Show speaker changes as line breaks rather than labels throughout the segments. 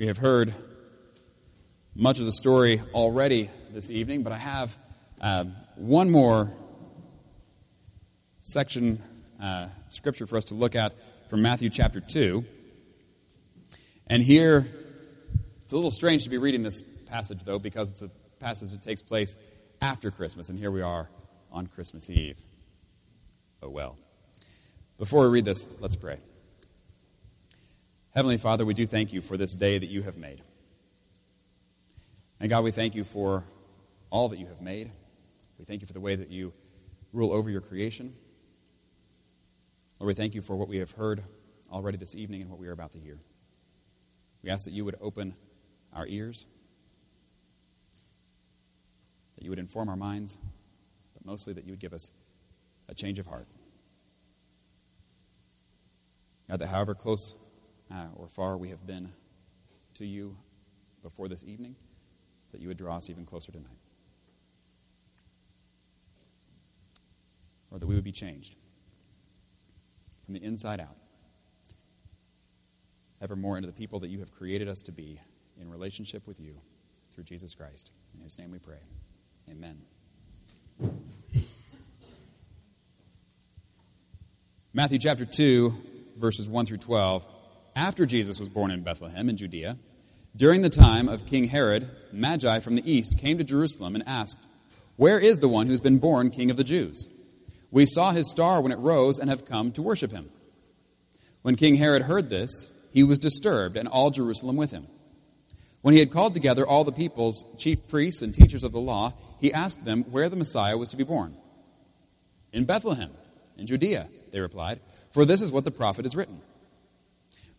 We have heard much of the story already this evening, but I have uh, one more section, uh, scripture for us to look at from Matthew chapter 2. And here, it's a little strange to be reading this passage, though, because it's a passage that takes place after Christmas, and here we are on Christmas Eve. Oh well. Before we read this, let's pray. Heavenly Father, we do thank you for this day that you have made. And God, we thank you for all that you have made. We thank you for the way that you rule over your creation. Lord, we thank you for what we have heard already this evening and what we are about to hear. We ask that you would open our ears, that you would inform our minds, but mostly that you would give us a change of heart. God, that however close uh, or far we have been to you before this evening, that you would draw us even closer tonight. Or that we would be changed from the inside out, ever more into the people that you have created us to be in relationship with you through Jesus Christ. In whose name we pray. Amen. Matthew chapter 2, verses 1 through 12. After Jesus was born in Bethlehem in Judea, during the time of King Herod, Magi from the east came to Jerusalem and asked, Where is the one who's been born King of the Jews? We saw his star when it rose and have come to worship him. When King Herod heard this, he was disturbed, and all Jerusalem with him. When he had called together all the people's chief priests and teachers of the law, he asked them where the Messiah was to be born. In Bethlehem, in Judea, they replied, for this is what the prophet has written.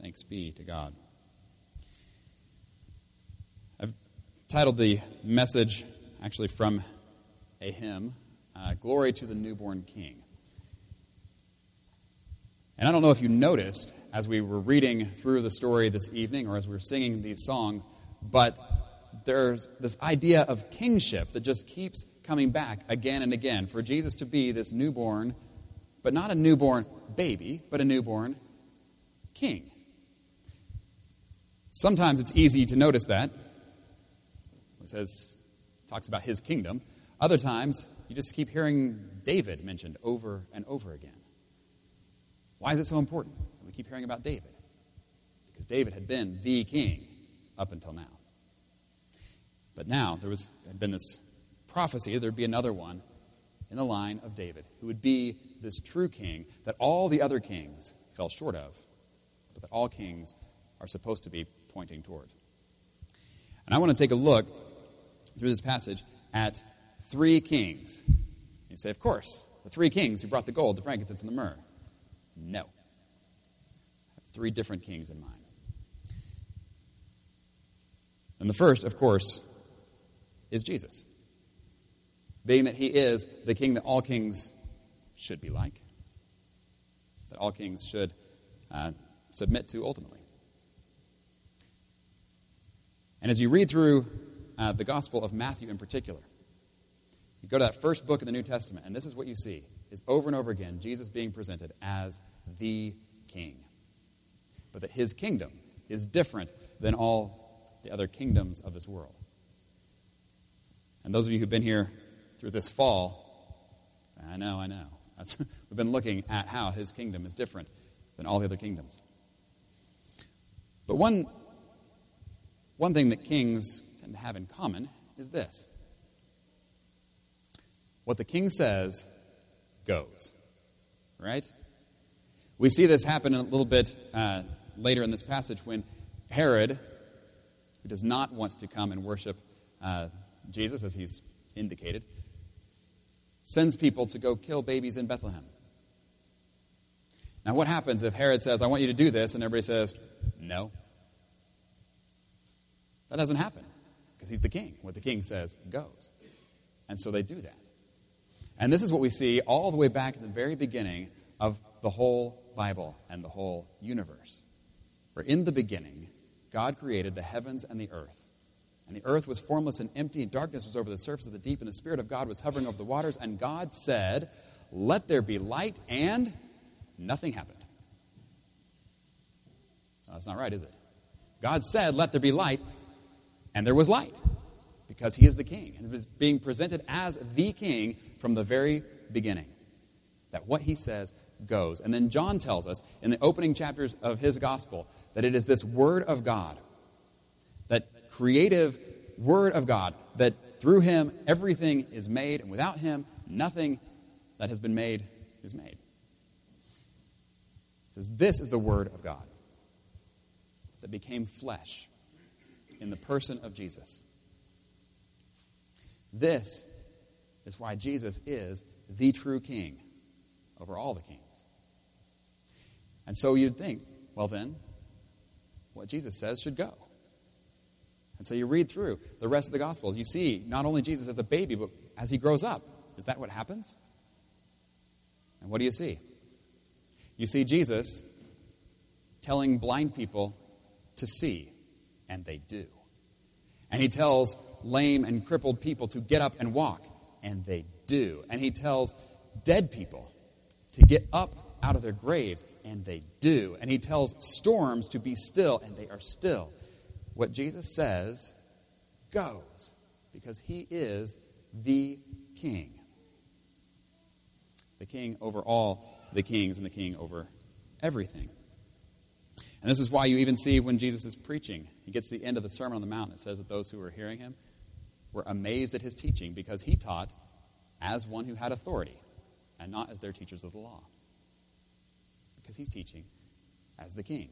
Thanks be to God. I've titled the message actually from a hymn, uh, Glory to the Newborn King. And I don't know if you noticed as we were reading through the story this evening or as we were singing these songs, but there's this idea of kingship that just keeps coming back again and again. For Jesus to be this newborn, but not a newborn baby, but a newborn king. Sometimes it's easy to notice that. It says, talks about his kingdom. Other times, you just keep hearing David mentioned over and over again. Why is it so important? that We keep hearing about David. Because David had been the king up until now. But now there was had been this prophecy there'd be another one in the line of David who would be this true king that all the other kings fell short of, but that all kings are supposed to be pointing toward. And I want to take a look through this passage at three kings. You say, of course, the three kings who brought the gold, the frankincense, and the myrrh. No. three different kings in mind. And the first, of course, is Jesus. Being that he is the king that all kings should be like, that all kings should uh, submit to ultimately. And as you read through uh, the Gospel of Matthew in particular, you go to that first book of the New Testament, and this is what you see is over and over again Jesus being presented as the king. But that his kingdom is different than all the other kingdoms of this world. And those of you who've been here through this fall, I know, I know. That's, we've been looking at how his kingdom is different than all the other kingdoms. But one one thing that kings tend to have in common is this What the king says goes. Right? We see this happen a little bit uh, later in this passage when Herod, who does not want to come and worship uh, Jesus, as he's indicated, sends people to go kill babies in Bethlehem. Now, what happens if Herod says, I want you to do this, and everybody says, no? That doesn't happen because he's the king. What the king says goes. And so they do that. And this is what we see all the way back at the very beginning of the whole Bible and the whole universe. Where in the beginning, God created the heavens and the earth. And the earth was formless and empty, and darkness was over the surface of the deep, and the Spirit of God was hovering over the waters. And God said, Let there be light, and nothing happened. No, that's not right, is it? God said, Let there be light, and there was light, because He is the King. And it was being presented as the King from the very beginning. That what He says goes. And then John tells us in the opening chapters of his gospel that it is this Word of God, that creative Word of God, that through Him everything is made, and without Him nothing that has been made is made. It says, This is the Word of God that became flesh in the person of Jesus. This is why Jesus is the true King over all the kings. And so you'd think, well, then, what Jesus says should go. And so you read through the rest of the Gospels. You see not only Jesus as a baby, but as he grows up. Is that what happens? And what do you see? You see Jesus telling blind people to see, and they do. And he tells lame and crippled people to get up and walk, and they do. And he tells dead people to get up out of their graves, and they do. And he tells storms to be still, and they are still. What Jesus says goes, because he is the king. The king over all the kings, and the king over everything. And this is why you even see when Jesus is preaching, he gets to the end of the Sermon on the Mount, it says that those who were hearing him were amazed at his teaching because he taught as one who had authority and not as their teachers of the law. Because he's teaching as the king.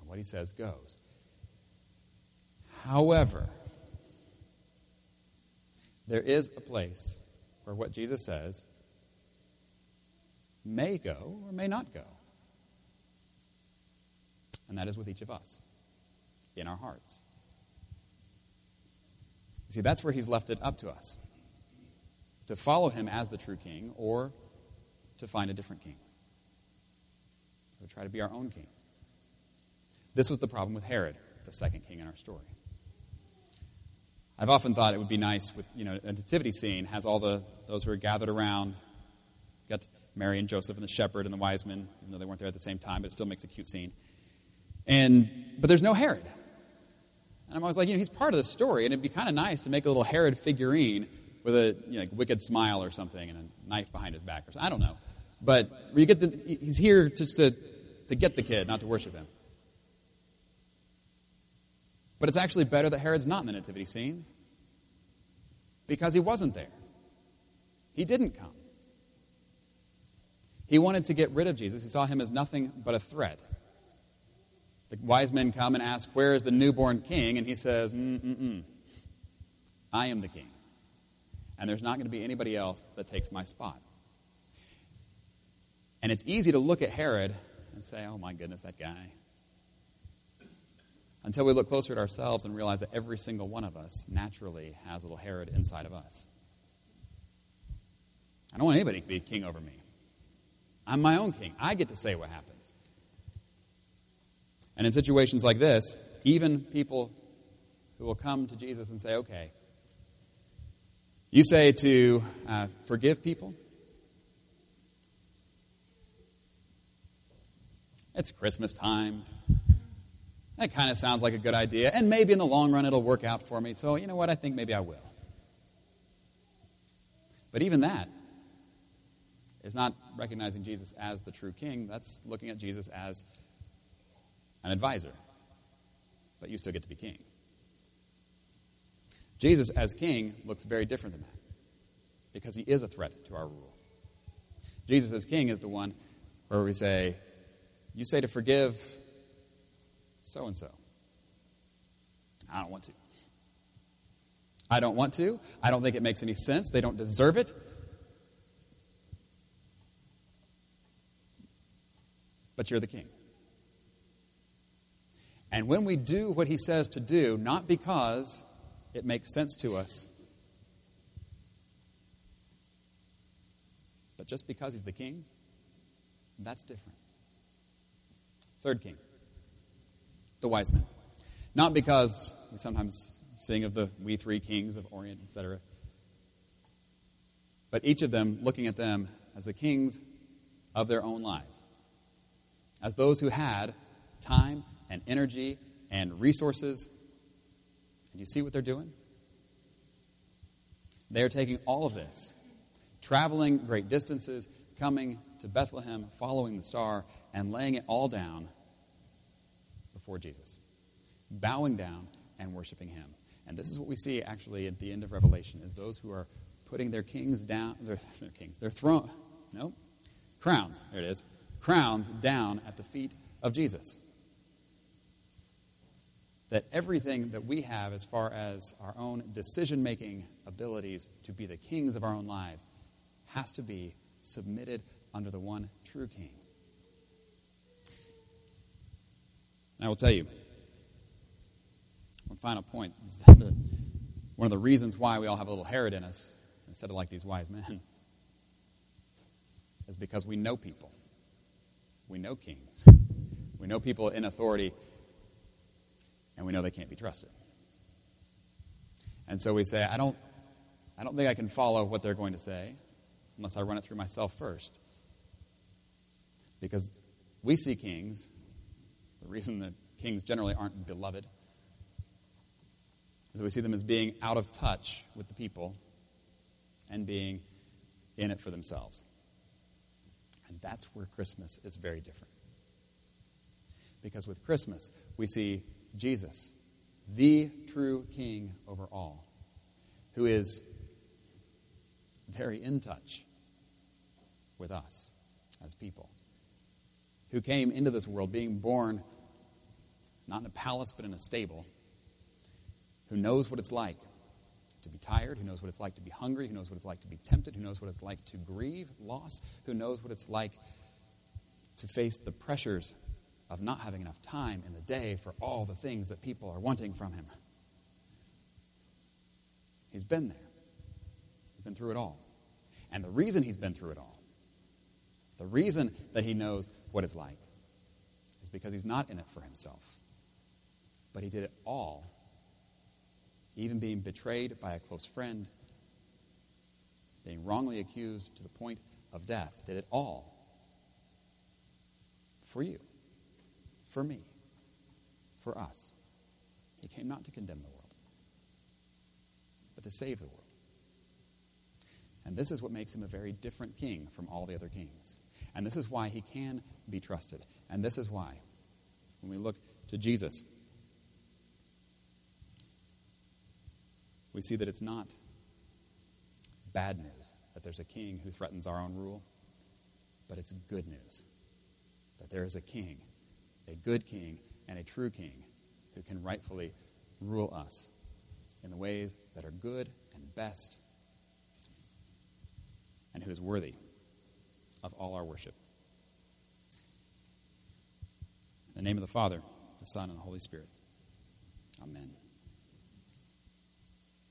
And what he says goes. However, there is a place where what Jesus says may go or may not go. And that is with each of us, in our hearts. See, that's where he's left it up to us to follow him as the true king or to find a different king. Or try to be our own king. This was the problem with Herod, the second king in our story. I've often thought it would be nice with, you know, a nativity scene has all the those who are gathered around. Got Mary and Joseph and the shepherd and the wise men, even though they weren't there at the same time, but it still makes a cute scene. And but there's no Herod. And I'm always like, you know, he's part of the story, and it'd be kind of nice to make a little Herod figurine with a you know, like wicked smile or something and a knife behind his back or something. I don't know. But you get the, he's here just to, to get the kid, not to worship him. But it's actually better that Herod's not in the nativity scenes because he wasn't there. He didn't come. He wanted to get rid of Jesus. He saw him as nothing but a threat. The wise men come and ask, Where is the newborn king? And he says, Mm-mm-mm. I am the king and there's not going to be anybody else that takes my spot. And it's easy to look at Herod and say, oh my goodness, that guy. Until we look closer at ourselves and realize that every single one of us naturally has a little Herod inside of us. I don't want anybody to be king over me. I'm my own king. I get to say what happens. And in situations like this, even people who will come to Jesus and say, okay, you say to uh, forgive people. It's Christmas time. That kind of sounds like a good idea, and maybe in the long run it'll work out for me. So, you know what? I think maybe I will. But even that is not recognizing Jesus as the true king. That's looking at Jesus as an advisor. But you still get to be king. Jesus, as king, looks very different than that. because he is a threat to our rule. Jesus as king is the one where we say, You say to forgive so and so. I don't want to. I don't want to. I don't think it makes any sense. They don't deserve it. But you're the king. And when we do what he says to do, not because it makes sense to us, but just because he's the king, that's different. Third king, the wise men. Not because we sometimes sing of the we three kings of Orient, etc., but each of them looking at them as the kings of their own lives, as those who had time and energy and resources. And you see what they're doing? They're taking all of this, traveling great distances, coming to Bethlehem, following the star, and laying it all down before Jesus, bowing down and worshiping him. And this is what we see actually at the end of Revelation is those who are putting their kings down, their, their kings, their throne, no, crowns, there it is, crowns down at the feet of Jesus that everything that we have as far as our own decision making abilities to be the kings of our own lives has to be submitted under the one true king. And I will tell you, one final point is the, one of the reasons why we all have a little Herod in us, instead of like these wise men, is because we know people. We know kings. We know people in authority and we know they can't be trusted. And so we say, I don't, I don't think I can follow what they're going to say unless I run it through myself first. Because we see kings, the reason that kings generally aren't beloved is that we see them as being out of touch with the people and being in it for themselves. And that's where Christmas is very different. Because with Christmas, we see Jesus, the true King over all, who is very in touch with us as people, who came into this world being born not in a palace but in a stable, who knows what it's like to be tired, who knows what it's like to be hungry, who knows what it's like to be tempted, who knows what it's like to grieve loss, who knows what it's like to face the pressures of not having enough time in the day for all the things that people are wanting from him. He's been there, he's been through it all. And the reason he's been through it all, the reason that he knows what it's like, is because he's not in it for himself. But he did it all, even being betrayed by a close friend, being wrongly accused to the point of death, did it all for you for me, for us. He came not to condemn the world, but to save the world. And this is what makes him a very different king from all the other kings. And this is why he can be trusted. And this is why, when we look to Jesus, we see that it's not bad news that there's a king who threatens our own rule, but it's good news that there is a king a good king and a true king who can rightfully rule us in the ways that are good and best and who is worthy of all our worship. In the name of the Father, the Son, and the Holy Spirit. Amen.